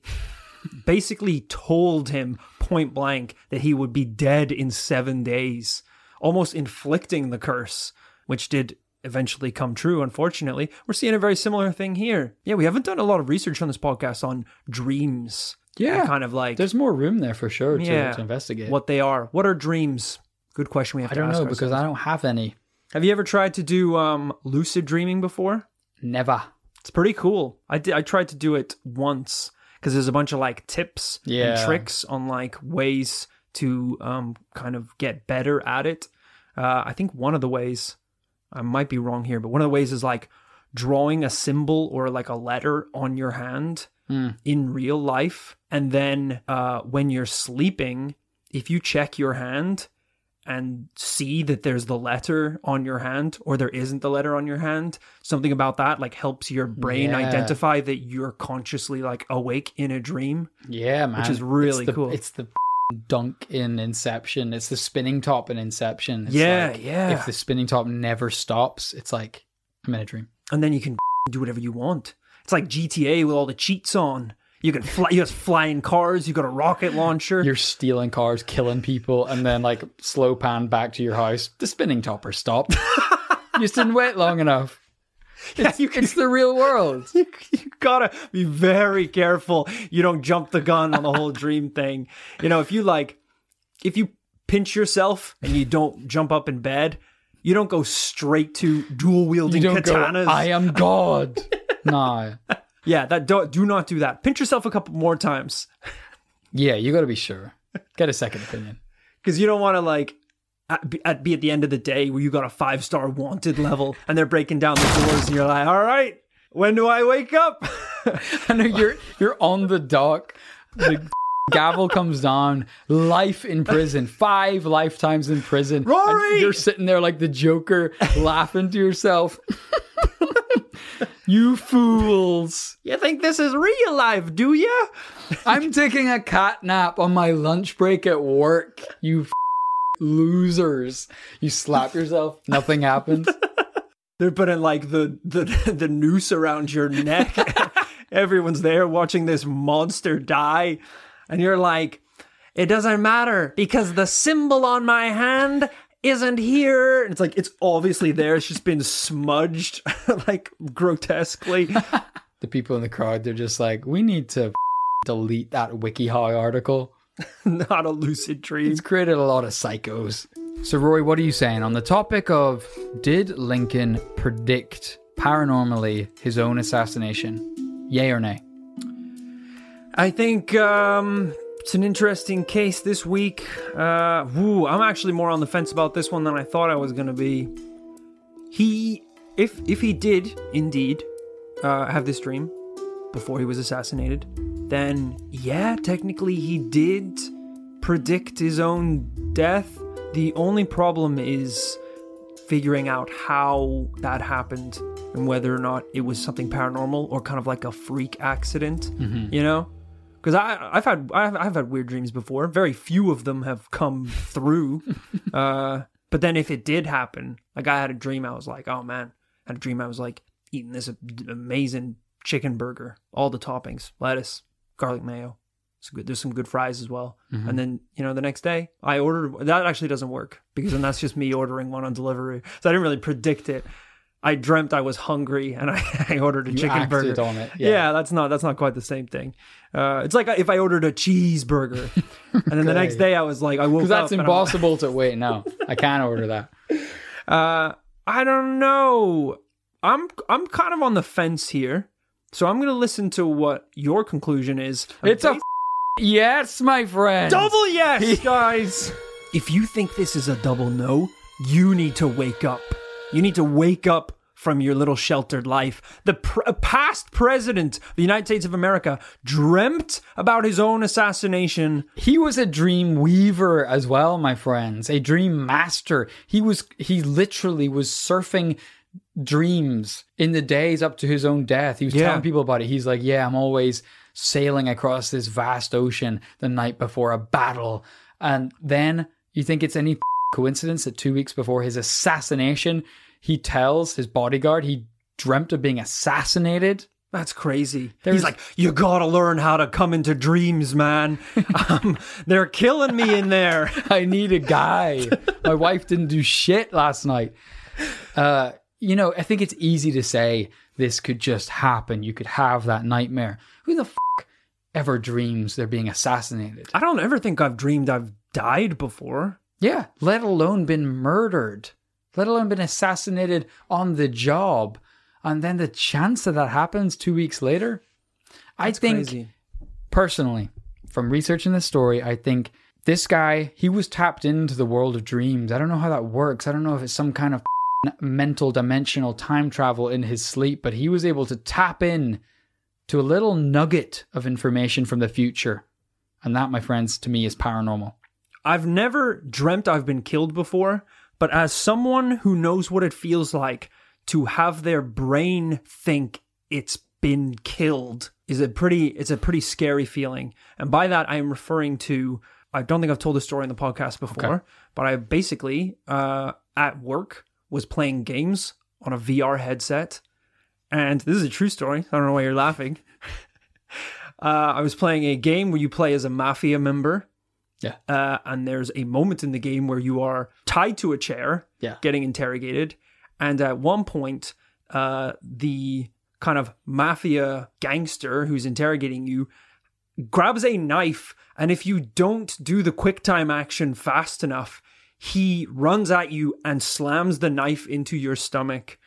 basically told him point blank that he would be dead in seven days, almost inflicting the curse, which did eventually come true, unfortunately. We're seeing a very similar thing here. Yeah, we haven't done a lot of research on this podcast on dreams. and kind of like There's more room there for sure to, yeah, to investigate. what they are. What are dreams? Good question we have I to ask. I don't know because I don't have any. Have you ever tried to do um, lucid dreaming before? Never. It's pretty cool. I did. I tried to do it once because there's a bunch of like tips and tricks on like ways to um, kind of get better at it. Uh, I think one of the ways, I might be wrong here, but one of the ways is like drawing a symbol or like a letter on your hand in real life, and then uh, when you're sleeping, if you check your hand and see that there's the letter on your hand or there isn't the letter on your hand something about that like helps your brain Yeah. identify that you're consciously like awake in a dream Yeah, man. Which is really it's the, cool. It's the dunk in Inception. It's the spinning top in Inception. It's Yeah, like, yeah. If the spinning top never stops, it's like I'm in a dream. and then you can do whatever you want it's like gta with all the cheats on you can fly you just flying cars you got a rocket launcher You're stealing cars, killing people, and then like slow pan back to your house. The spinning topper stopped. you just didn't wait long enough. yeah, you can It's the real world. you, you gotta be very careful you don't jump the gun on the whole dream thing you know if you like if you pinch yourself and you don't jump up in bed you don't go straight to dual wielding katanas go, I am God. no. yeah that do, do not do that pinch yourself a couple more times Yeah, you got to be sure. Get a second opinion. because you don't want to like at, be, at, the end of the day where you got a five star wanted level and they're breaking down the doors and you're like all right when do i wake up I know you're you're on the dock. The gavel comes down. Life in prison. Five lifetimes in prison. Rory! And you're sitting there like the Joker, laughing to yourself. You fools. You think this is real life, do you? I'm taking a cat nap on my lunch break at work. You losers. You slap yourself, nothing happens. They're putting like the the the noose around your neck. Everyone's there watching this monster die, and you're like, it doesn't matter because the symbol on my hand isn't here. It's like it's obviously there. It's just been smudged, like grotesquely. The people in the crowd, they're just like, we need to f- delete that WikiHow article. Not a lucid dream. It's created a lot of psychos. So, Roy, what are you saying on the topic of did Lincoln predict paranormally his own assassination? Yay or nay? I think um, it's an interesting case this week. Uh, woo, I'm actually more on the fence about this one than I thought I was going to be. He, if if he did indeed uh, have this dream before he was assassinated, then yeah, technically he did predict his own death. The only problem is figuring out how that happened and whether or not it was something paranormal or kind of like a freak accident, you know? Because I I've had I've, I've had weird dreams before. Very few of them have come through. uh, but then if it did happen, like I had a dream, I was like, oh man, I had a dream I was like eating this amazing chicken burger, all the toppings, lettuce, garlic mayo. It's good. There's some good fries as well. And then you know the next day I ordered. That actually doesn't work because then that's just me ordering one on delivery. So I didn't really predict it. I dreamt I was hungry and I, I ordered a You chicken burger on it, Yeah. yeah. that's not that's not quite the same thing. Uh, it's like if I ordered a cheeseburger and then the next day I was like I woke up that's impossible to wait. No, I can't order that. Uh, I don't know. I'm I'm kind of on the fence here, so I'm gonna listen to what your conclusion is. It's a f- yes, my friend. double yes, guys. If you think this is a double no, you need to wake up. You need to wake up from your little sheltered life. The pr- past president of the United States of America dreamt about his own assassination. He was a dream weaver as well, my friends. A dream master. He was he literally was surfing dreams in the days up to his own death. He was Yeah. telling people about it. He's like, "Yeah, I'm always sailing across this vast ocean the night before a battle." And then you think it's any coincidence that 2 weeks before his assassination, he tells his bodyguard he dreamt of being assassinated. That's crazy. There's- He's like, you gotta learn how to come into dreams, man. um, they're killing me in there. I need a guy. My wife didn't do shit last night. Uh, you know, I think it's easy to say this could just happen. You could have that nightmare. Who the fuck ever dreams they're being assassinated? I don't ever think I've dreamed I've died before. Yeah, let alone been murdered, let alone been assassinated on the job. And then the chance that that happens two weeks later. I think Crazy. personally, from researching this story, I think this guy, he was tapped into the world of dreams. I don't know how that works. I don't know if it's some kind of mental dimensional time travel in his sleep, but he was able to tap in to a little nugget of information from the future. And that, my friends, to me is paranormal. I've never dreamt I've been killed before, but as someone who knows what it feels like to have their brain think it's been killed is a pretty it's a pretty scary feeling. And by that I am referring to I don't think I've told the story in the podcast before, Okay. but I basically uh at work was playing games on a VR headset. And this is a true story. I don't know why you're laughing. Uh, I was playing a game where you play as a mafia member Yeah. uh, and there's a moment in the game where you are tied to a chair, Yeah. getting interrogated, and at one point, uh, the kind of mafia gangster who's interrogating you grabs a knife, and if you don't do the quick time action fast enough, he runs at you and slams the knife into your stomach.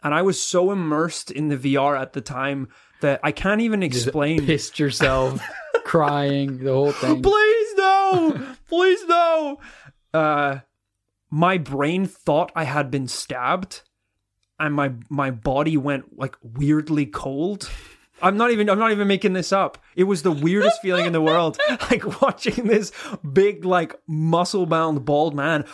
And I was so immersed in the VR at the time that I can't even explain. Pissed yourself, crying, the whole thing. Please no! Please no! Uh, my brain thought I had been stabbed, and my my body went like weirdly cold. I'm not even I'm not even making this up. It was the weirdest feeling in the world. Like watching this big, like muscle bound bald man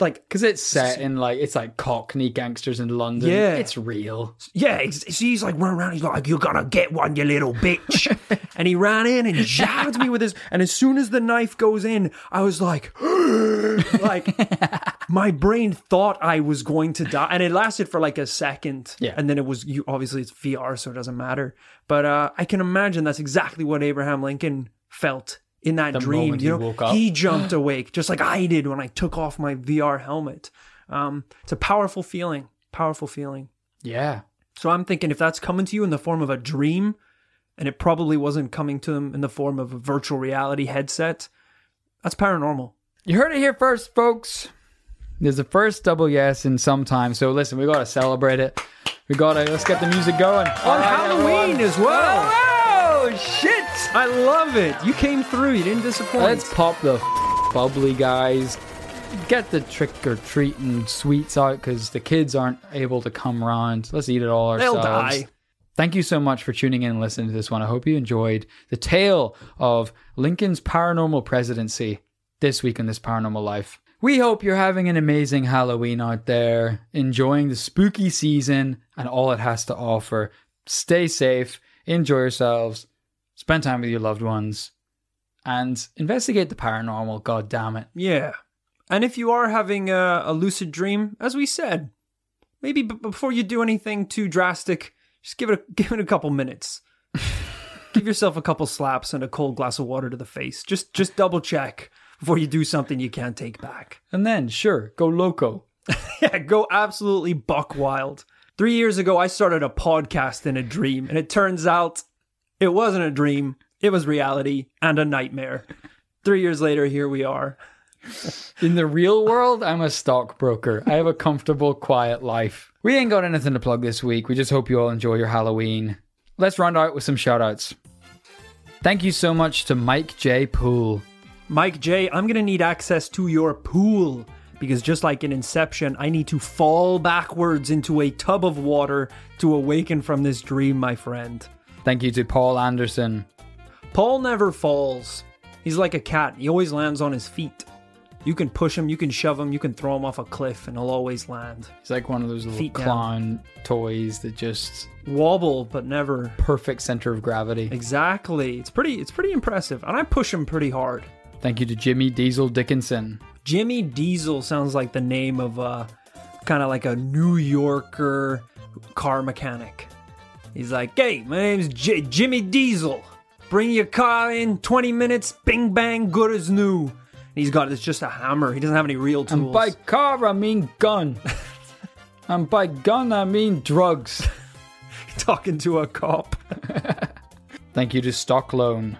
like Because it's set in like it's like Cockney gangsters in London. Yeah. it's real. Yeah, he's, he's like running around. He's like, "You're gonna get one, you little bitch!" and he ran in and jabbed me with his. And as soon as the knife goes in, I was like, like my brain thought I was going to die, and it lasted for like a second. Yeah. and then it was you. Obviously, it's VR, so it doesn't matter. But uh, I can imagine that's exactly what Abraham Lincoln felt in that The dream. You he know, woke up. he jumped awake just like I did when I took off my VR helmet. Um, it's a powerful feeling. Powerful feeling. Yeah, So I'm thinking if that's coming to you in the form of a dream, and it probably wasn't coming to them in the form of a virtual reality headset, that's paranormal. you heard it here first, folks. There's the first double yes in some time. So listen, we gotta celebrate it. We gotta let's get the music going On Halloween as well. Oh shit! I love it. You came through. You didn't disappoint. Let's pop the f- bubbly guys. Get the trick or treating sweets out because the kids aren't able to come around. Let's eat it all ourselves. They'll die. Thank you so much for tuning in and listening to this one. I hope you enjoyed the tale of Lincoln's paranormal presidency this week in this paranormal life. We hope you're having an amazing Halloween out there, enjoying the spooky season and all it has to offer. Stay safe, enjoy yourselves, spend time with your loved ones, and investigate the paranormal. God damn it. Yeah. And if you are having a, a lucid dream, as we said, maybe b- before you do anything too drastic, just give it a, give it a couple minutes. give yourself a couple slaps and a cold glass of water to the face. Just just double check before you do something you can't take back. And then, sure, go loco. Yeah, go absolutely buck wild. Three years ago, I started a podcast in a dream, and it turns out it wasn't a dream, it was reality and a nightmare. Three years later, here we are. In the real world, I'm a stockbroker. I have a comfortable, quiet life. We ain't got anything to plug this week. We just hope you all enjoy your Halloween. Let's round out with some shout outs. Thank you so much to Mike J. Poole. Mike J, I'm going to need access to your pool because just like in Inception, I need to fall backwards into a tub of water to awaken from this dream, my friend. Thank you to Paul Anderson. Paul never falls. He's like a cat, he always lands on his feet. You can push him, you can shove him, you can throw him off a cliff, and he'll always land. He's like one of those little Feet down. clown toys that just Wobble, but never. perfect center of gravity. Exactly. It's pretty. It's pretty impressive, and I push him pretty hard. Thank you to Jimmy Diesel Dickinson. Jimmy Diesel sounds like the name of a kind of like a New Yorker car mechanic. He's like, "Hey, my name's J- Jimmy Diesel. Bring your car in 20 minutes, bing bang, good as new." And he's got it's just a hammer. He doesn't have any real tools. And by car, I mean gun. and by gun, I mean drugs. talking to a cop. Thank you to Stock Loan.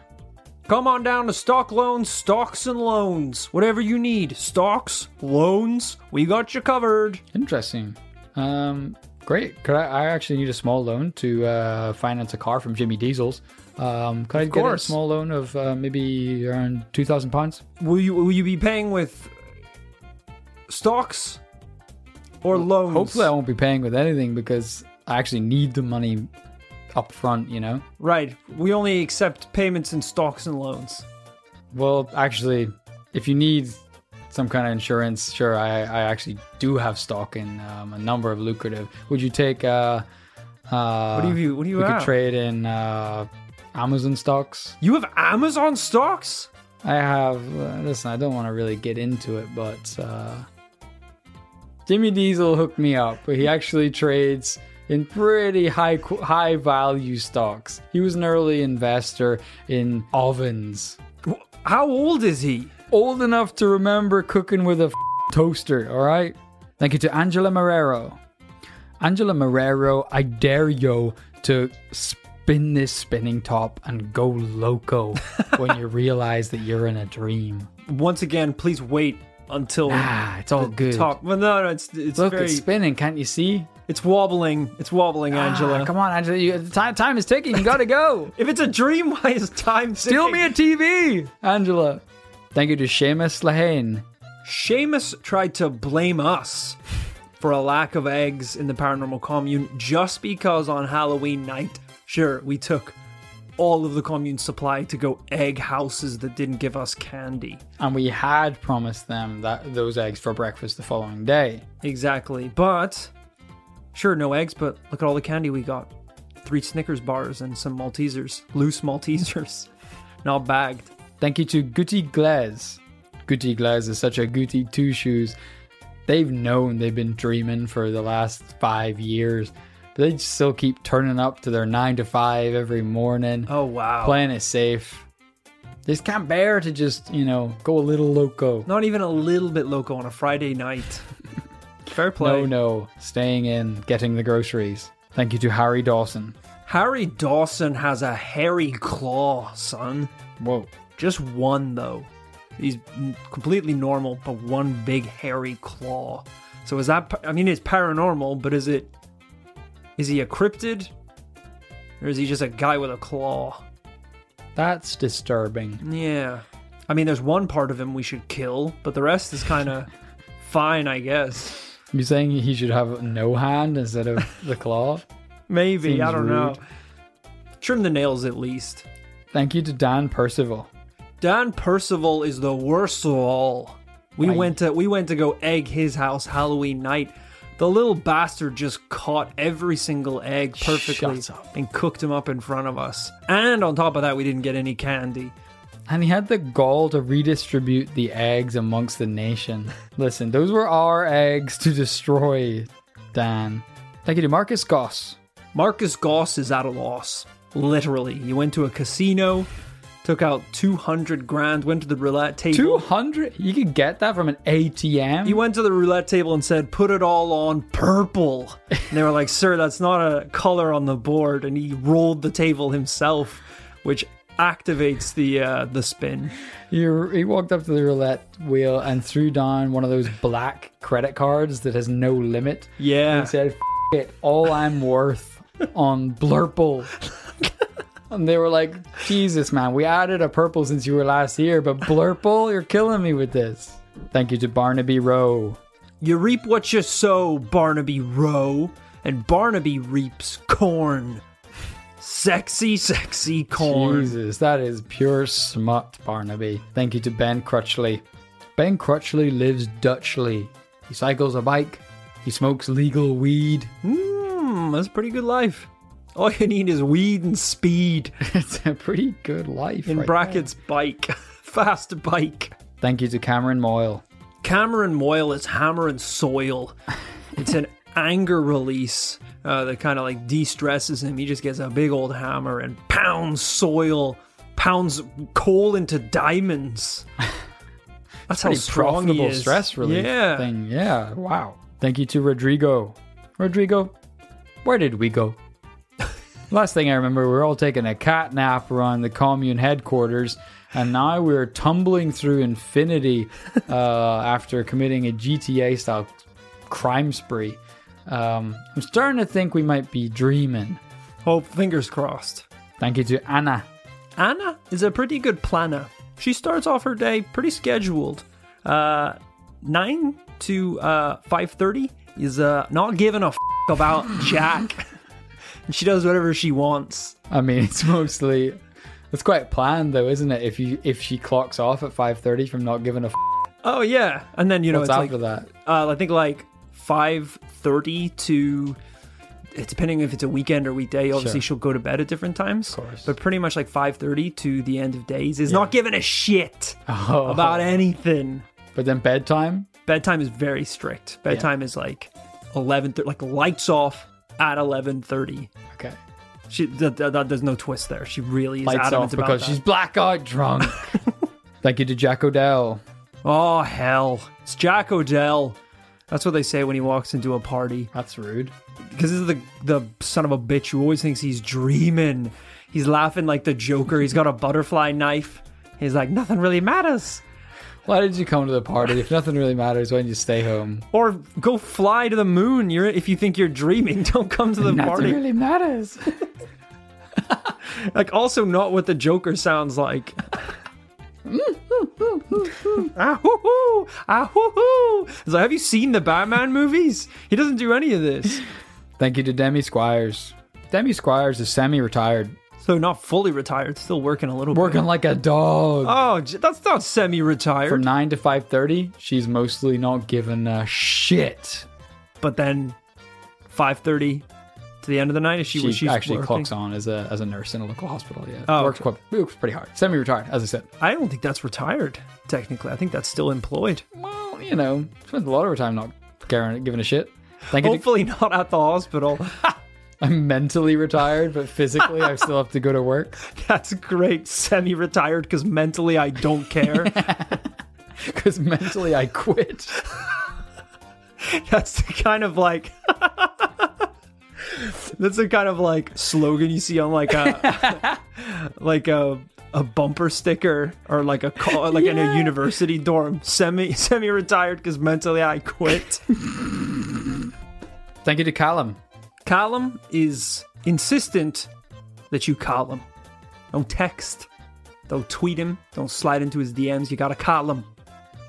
Come on down to Stock Loans, Stocks and Loans. Whatever you need, stocks, loans, we got you covered. Interesting. Um, great. Could I, I actually need a small loan to uh, finance a car from Jimmy Diesel's. Um, could I get a small loan of uh, maybe around two thousand pounds? Will you will you be paying with stocks or loans? Hopefully, I won't be paying with anything because I actually need the money up front. You know. Right. We only accept payments in stocks and loans. Well, actually, if you need some kind of insurance, sure, I, I actually do have stock in um, a number of lucrative. Would you take? Uh, uh, What do you what do you we have? could trade in uh, Amazon stocks. You have Amazon stocks? I have. Uh, listen, I don't want to really get into it, but uh, Jimmy Diesel hooked me up. But he actually trades in pretty high high value stocks. He was an early investor in ovens, How old is he? Old enough to remember cooking with a f- toaster. All right. Thank you to Angela Marrero. Angela Marrero, I dare you to spin this spinning top and go loco when you realize that you're in a dream. Once again, please wait until Ah, it's all good. top. Well, no, no, it's it's Look, very it's spinning. Can't you see? it's wobbling. It's wobbling, Angela. Ah, come on, Angela. You, time, time is ticking. You gotta go. If it's a dream, why is time Steal me a TV, Angela. Thank you to Seamus Lahane. Seamus tried to blame us for a lack of eggs in the paranormal commune just because on Halloween night, sure, we took all of the commune's supply to go egg houses that didn't give us candy. And we had promised them that those eggs for breakfast the following day. Exactly. But sure, no eggs, but look at all the candy we got. Three Snickers bars and some Maltesers. Loose Maltesers. Not bagged. Thank you to Guti Glaze. Guti Glaze is such a Guti two shoes. They've known they've been dreaming for the last five years, but they still keep turning up to their nine to five every morning, Oh wow. playing it safe. They just can't bear to just, you know, go a little loco. Not even a little bit loco on a Friday night. Fair play. No, no, staying in, getting the groceries. Thank you to Harry Dawson. Harry Dawson has a hairy claw, son. Whoa. Just one though. He's completely normal, but one big hairy claw. So is that? I mean, it's paranormal, but is it? Is he a cryptid, or is he just a guy with a claw? That's disturbing. Yeah. I mean, there's one part of him we should kill, but the rest is kind of fine, I guess. You saying he should have no hand instead of the claw? Maybe I don't know. Trim the nails at least. Thank you to Dan Percival. Dan Percival is the worst of all. We Aye. went to we went to go egg his house Halloween night. The little bastard just caught every single egg perfectly and cooked them up in front of us. And on top of that, we didn't get any candy. And he had the gall to redistribute the eggs amongst the nation. Listen, those were our eggs to destroy, Dan. Thank you to Marcus Goss. Marcus Goss is at a loss. Literally, he went to a casino, took out two hundred grand, went to the roulette table. 200? You could get that from an ATM? He went to the roulette table and said, "Put it all on purple." And they were like, "Sir, that's not a color on the board." And he rolled the table himself, which activates the uh, the spin. He, he walked up to the roulette wheel and threw down one of those black credit cards that has no limit. Yeah, He said, F- it, all I'm worth on Blurple. and they were like, Jesus, man, we added a purple since you were last here, but Blurple, you're killing me with this. Thank you to Barnaby Rowe. you reap what you sow, Barnaby Rowe, and Barnaby reaps corn. Sexy, sexy corn. Jesus, that is pure smut, Barnaby. Thank you to Ben Crutchley. Ben Crutchley lives Dutchly. He cycles a bike. He smokes legal weed. Hmm, that's a pretty good life. All you need is weed and speed. It's a pretty good life. In right brackets, bike. Fast bike. Thank you to Cameron Moyle. Cameron Moyle is hammer and soil. It's an anger release uh, that kind of like de-stresses him. He just gets a big old hammer and pounds soil, pounds coal into diamonds. That's how strong he is. stress relief Yeah. thing. Yeah. Wow. Thank you to Rodrigo. Rodrigo, where did we go? Last thing I remember, we were all taking a cat nap around the commune headquarters, and now we're tumbling through infinity uh, after committing a GTA style crime spree. Um, I'm starting to think we might be dreaming. Hope fingers crossed. Thank you to Anna. Anna is a pretty good planner. She starts off her day pretty scheduled. Uh, nine to uh five thirty is uh not giving a f- about Jack. she does whatever she wants. I mean, it's mostly it's quite planned though, isn't it? If you if she clocks off at 5:30 from not giving a f- Oh yeah, and then you know what's it's after like that. uh, I think like five thirty to. It's depending if it's a weekend or weekday. Obviously, Sure. she'll go to bed at different times. Of course. but pretty much like five thirty to the end of days is not giving a shit Oh. about anything. But then bedtime, bedtime is very strict. Bedtime is like eleven, like lights off at eleven thirty. okay. She th- th- th- there's no twist there. She really is Lights adamant off about because that. she's blackout drunk. Thank you to Jack Odell. Oh hell, it's Jack Odell. That's what they say when he walks into a party. That's rude. Because this is the the son of a bitch who always thinks he's dreaming. He's laughing like the Joker. He's got a butterfly knife. He's like nothing really matters. Why did you come to the party? If nothing really matters, why don't you stay home? Or go fly to the moon. You're if you think you're dreaming, don't come to the Nothing party. Nothing really matters. Like also not what the Joker sounds like. ah hoo hoo, ah hoo hoo. Like, have you seen the Batman movies? He doesn't do any of this. Thank you to Demi Squires. Demi Squires is semi-retired. So not fully retired, still working a little bit. Working bit. like a dog. Oh, j- that's not semi-retired. From 9 to 5.30, she's mostly not given a shit. but then 5:30 to the end of the night is she She she's actually working? clocks on as a, as a nurse in a local hospital, yeah. Oh, works, quite, works pretty hard. Semi-retired, as I said. I don't think that's retired technically. I think that's still employed. Well, you know, spends a lot of her time not caring, giving a shit. Thank you. Hopefully not at the hospital. I'm mentally retired, but physically I still have to go to work That's great. Semi-retired because mentally I don't care. because mentally I quit. that's the kind of like That's the kind of like slogan you see on like a like a a bumper sticker or like a call like in a university dorm. Semi semi retired because mentally I quit. Thank you to Callum. Callum is insistent that you call him. Don't text. Don't tweet him. Don't slide into his DMs. You gotta call him.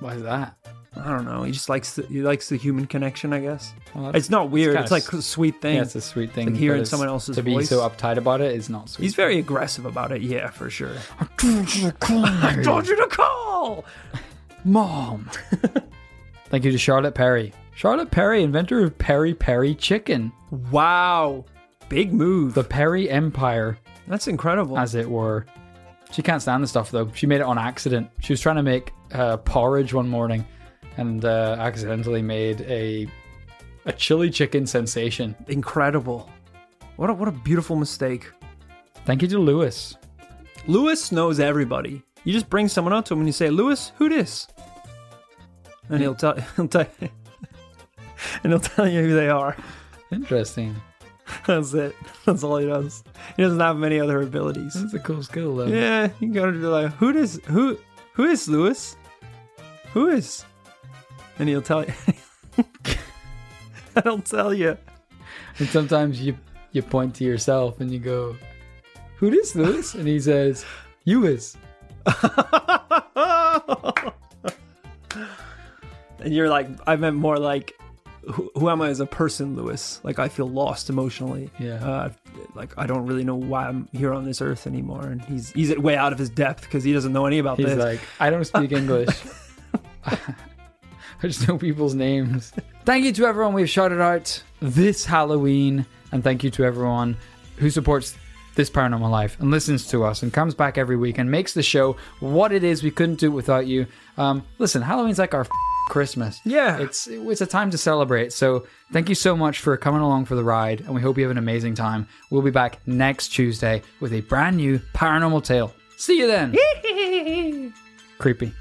Why is that? I don't know. He just likes the, he likes the human connection. I guess Well, it's not weird. kinda It's, like a sweet thing. Yeah, it's a sweet thing. Like hearing someone else's to be voice. so uptight about it is not sweet. He's very aggressive about it. Yeah, for sure. I told you to call. I told you to call. Mom. Thank you to Charlotte Perry. Charlotte Perry, inventor of Perry Perry Chicken, Wow, big move. the Perry Empire, That's incredible. as it were. She can't stand the stuff though. She made it on accident. She was trying to make uh, porridge one morning, and uh, accidentally made a a chili chicken sensation. incredible. What a what a beautiful mistake. Thank you to Lewis. Lewis knows everybody. You just bring someone up to him and you say, "Lewis, who this?" And he'll tell he'll tell and he'll tell you who they are. Interesting. That's it. That's all he does. He doesn't have many other abilities. That's a cool skill though. Yeah, you gotta be like, "Who this? Who who is Lewis? Who is?" And he'll tell you. I'll tell you. And sometimes you you point to yourself and you go, "Who is this, Lewis?" And he says, "You is." and you're like, I meant more like, who, who am I as a person, Lewis? Like, I feel lost emotionally. Yeah. Uh, like, I don't really know why I'm here on this earth anymore. And he's he's way out of his depth because he doesn't know any about He's this. like, I don't speak English. I just know people's names. Thank you to everyone we've shouted out this Halloween, and thank you to everyone who supports this paranormal life and listens to us and comes back every week and makes the show what it is. We couldn't do it without you. Um, listen, Halloween's like our f- Christmas. Yeah. it's it's a time to celebrate. So thank you so much for coming along for the ride, and we hope you have an amazing time. We'll be back next Tuesday with a brand new paranormal tale. See you then. Creepy.